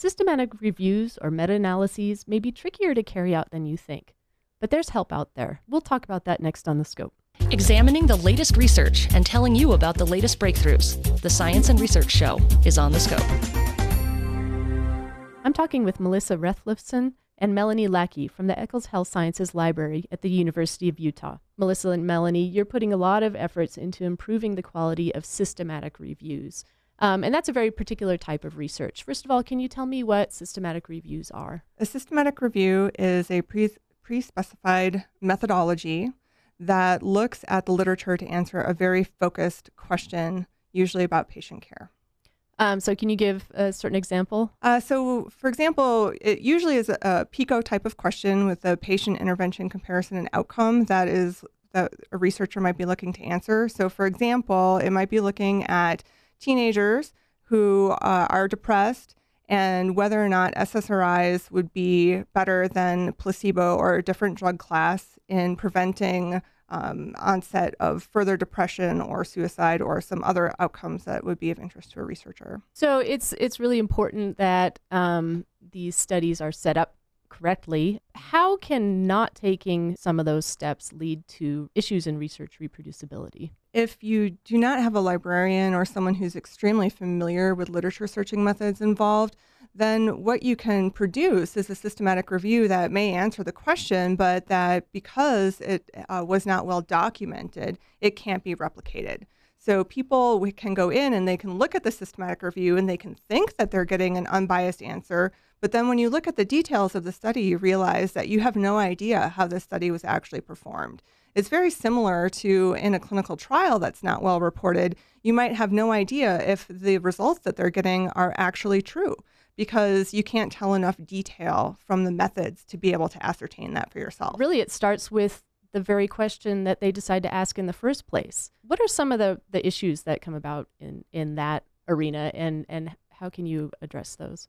Systematic reviews or meta analyses may be trickier to carry out than you think, but there's help out there. We'll talk about that next on the scope. Examining the latest research and telling you about the latest breakthroughs. The Science and Research Show is on the scope. I'm talking with Melissa Rethlefsen and Mellanye Lackey from the Eccles Health Sciences Library at the University of Utah. Melissa and Mellanye, you're putting a lot of efforts into improving the quality of systematic reviews. Um, and that's a very particular type of research. First of all, can you tell me what systematic reviews are? A systematic review is a pre specified methodology that looks at the literature to answer a very focused question, usually about patient care. Um, so, can you give a certain example? Uh, so, for example, it usually is a, a PICO type of question with a patient intervention comparison and outcome that is that a researcher might be looking to answer. So, for example, it might be looking at teenagers who uh, are depressed and whether or not SSRIs would be better than placebo or a different drug class in preventing um, onset of further depression or suicide or some other outcomes that would be of interest to a researcher. So it's it's really important that um, these studies are set up correctly. How can not taking some of those steps lead to issues in research reproducibility? If you do not have a librarian or someone who's extremely familiar with literature searching methods involved, then what you can produce is a systematic review that may answer the question, but that because it uh, was not well documented, it can't be replicated. So people can go in and they can look at the systematic review and they can think that they're getting an unbiased answer. But then when you look at the details of the study, you realize that you have no idea how the study was actually performed. It's very similar to in a clinical trial that's not well reported. You might have no idea if the results that they're getting are actually true because you can't tell enough detail from the methods to be able to ascertain that for yourself. Really, it starts with the very question that they decide to ask in the first place. What are some of the, the issues that come about in, in that arena and, and how can you address those?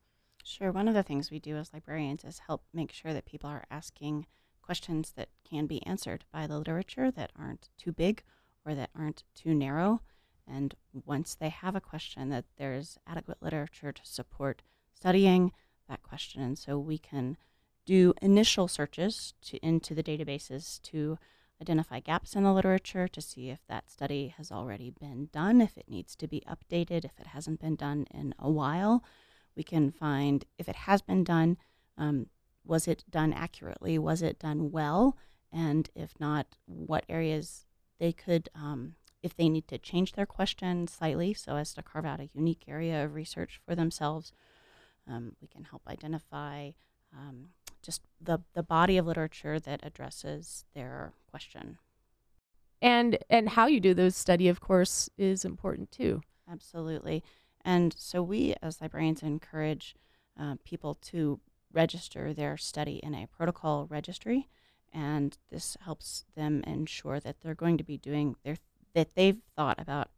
Sure. One of the things we do as librarians is help make sure that people are asking questions that can be answered by the literature that aren't too big or that aren't too narrow. And once they have a question, that there's adequate literature to support studying that question. And so we can do initial searches to, into the databases to identify gaps in the literature to see if that study has already been done, if it needs to be updated, if it hasn't been done in a while. We can find if it has been done, um, was it done accurately? Was it done well? And if not, what areas they could, um, if they need to change their question slightly so as to carve out a unique area of research for themselves, um, we can help identify um, just the, the body of literature that addresses their question. And and how you do those study, of course, is important too. Absolutely. And so we, as librarians, encourage uh, people to register their study in a protocol registry, and this helps them ensure that they're going to be doing their that they've thought about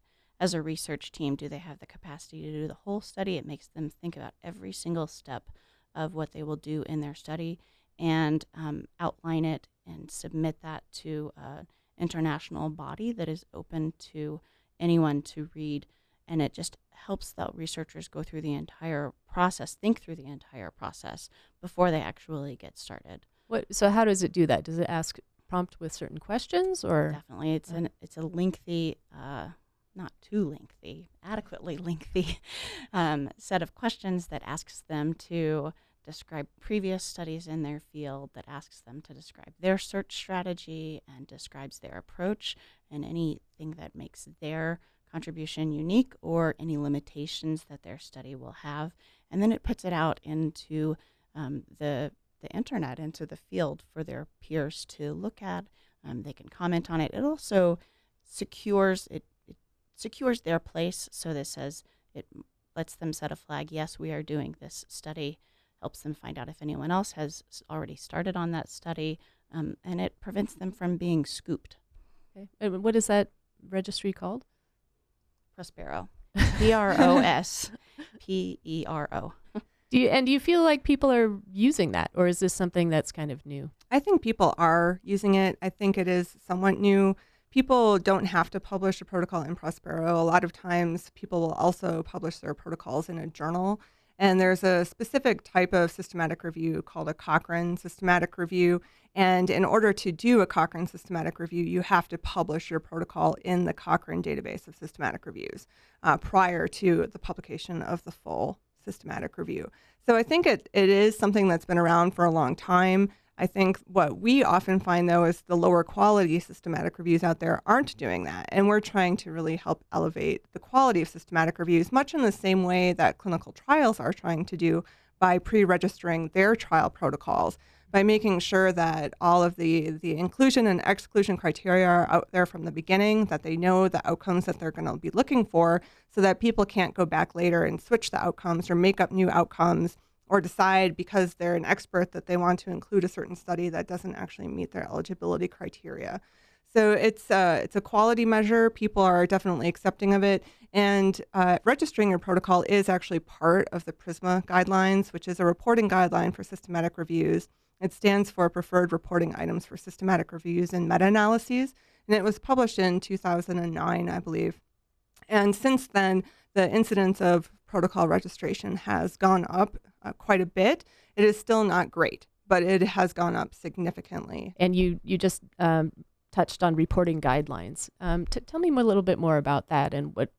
as a research team, do they have the capacity to do the whole study? It makes them think about every single step of what they will do in their study and um, outline it and submit that to an international body that is open to anyone to read. And it just helps the researchers go through the entire process, think through the entire process before they actually get started. What? So how does it do that? Does it ask prompt with certain questions or definitely it's an it's a lengthy uh, not too lengthy, adequately lengthy um, set of questions that asks them to describe previous studies in their field, that asks them to describe their search strategy and describes their approach and anything that makes their contribution unique or any limitations that their study will have. And then it puts it out into um, the the internet into the field for their peers to look at. Um, they can comment on it. It also secures it secures their place. So this says it lets them set a flag. Yes, we are doing this study. Helps them find out if anyone else has already started on that study, um, and it prevents them from being scooped. Okay. And what is that registry called? Prospero. P R O S P E R O. Do you and do you feel like people are using that, or is this something that's kind of new? I think people are using it. I think it is somewhat new people don't have to publish a protocol in Prospero. A lot of times, people will also publish their protocols in a journal. And there's a specific type of systematic review called a Cochrane systematic review. And in order to do a Cochrane systematic review, you have to publish your protocol in the Cochrane database of systematic reviews uh, prior to the publication of the full systematic review. So I think it, it is something that's been around for a long time. I think what we often find though is the lower quality systematic reviews out there aren't doing that. And we're trying to really help elevate the quality of systematic reviews, much in the same way that clinical trials are trying to do by pre registering their trial protocols by making sure that all of the, the inclusion and exclusion criteria are out there from the beginning, that they know the outcomes that they're going to be looking for, so that people can't go back later and switch the outcomes or make up new outcomes or decide because they're an expert that they want to include a certain study that doesn't actually meet their eligibility criteria. So it's uh, it's a quality measure. People are definitely accepting of it. And uh, registering your protocol is actually part of the PRISMA guidelines, which is a reporting guideline for systematic reviews. It stands for Preferred Reporting Items for Systematic Reviews and Meta Analyses, and it was published in 2009, I believe. And since then, the incidence of protocol registration has gone up uh, quite a bit. It is still not great, but it has gone up significantly. And you you just um, touched on reporting guidelines. Um, t- tell me a little bit more about that and what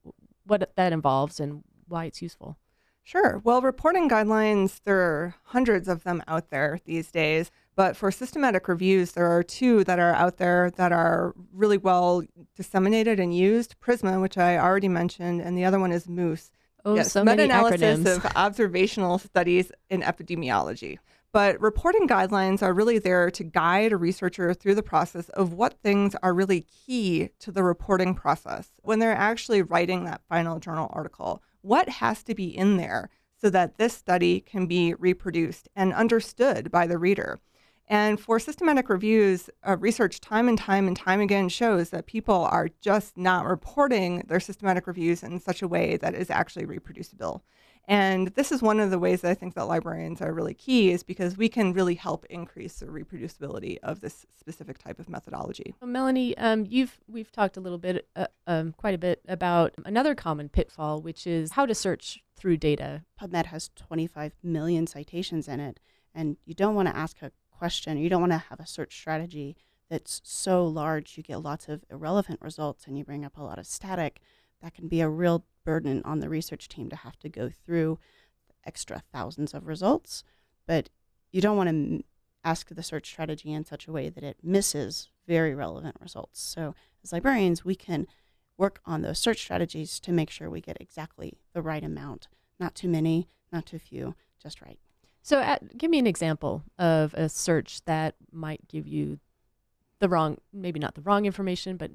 what that involves and why it's useful. Sure. Well, reporting guidelines, there are hundreds of them out there these days. But for systematic reviews, there are two that are out there that are really well disseminated and used PRISMA, which I already mentioned, and the other one is MOOSE. Oh, yes, so many acronyms. of observational studies in epidemiology. But reporting guidelines are really there to guide a researcher through the process of what things are really key to the reporting process when they're actually writing that final journal article what has to be in there so that this study can be reproduced and understood by the reader. And for systematic reviews, uh, research time and time and time again shows that people are just not reporting their systematic reviews in such a way that is actually reproducible. And this is one of the ways that I think that librarians are really key is because we can really help increase the reproducibility of this specific type of methodology. Well, Mellanye, um, you've we've talked a little bit, uh, um, quite a bit about another common pitfall, which is how to search through data. PubMed has 25 million citations in it, and you don't want to ask a question. You don't want to have a search strategy that's so large you get lots of irrelevant results and you bring up a lot of static. That can be a real burden on the research team to have to go through extra thousands of results, but you don't want to m- ask the search strategy in such a way that it misses very relevant results. So, as librarians, we can work on those search strategies to make sure we get exactly the right amount, not too many, not too few, just right. So, uh, give me an example of a search that might give you the wrong, maybe not the wrong information, but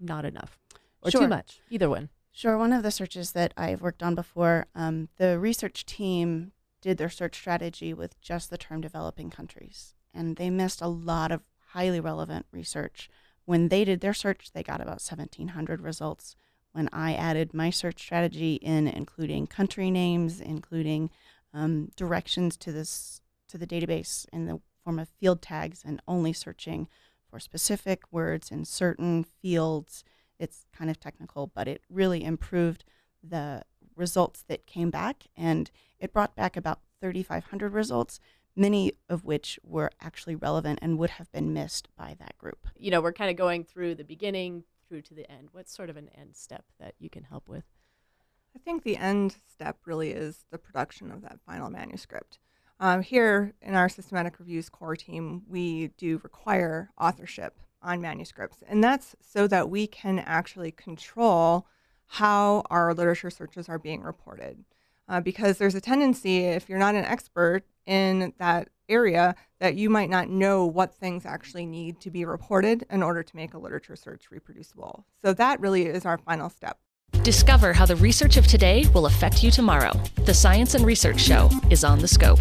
not enough or sure. too much. Either one. Sure. One of the searches that I've worked on before, um, the research team did their search strategy with just the term developing countries. And they missed a lot of highly relevant research. When they did their search, they got about 1,700 results. When I added my search strategy in, including country names, including um, directions to this to the database in the form of field tags, and only searching for specific words in certain fields, it's kind of technical, but it really improved the results that came back. And it brought back about 3,500 results, many of which were actually relevant and would have been missed by that group. You know, we're kind of going through the beginning through to the end. What's sort of an end step that you can help with? I think the end step really is the production of that final manuscript. Um, here in our systematic reviews core team, we do require authorship on manuscripts. And that's so that we can actually control how our literature searches are being reported. Uh, because there's a tendency, if you're not an expert in that area, that you might not know what things actually need to be reported in order to make a literature search reproducible. So that really is our final step. Discover how the research of today will affect you tomorrow. The Science and Research Show is on the scope.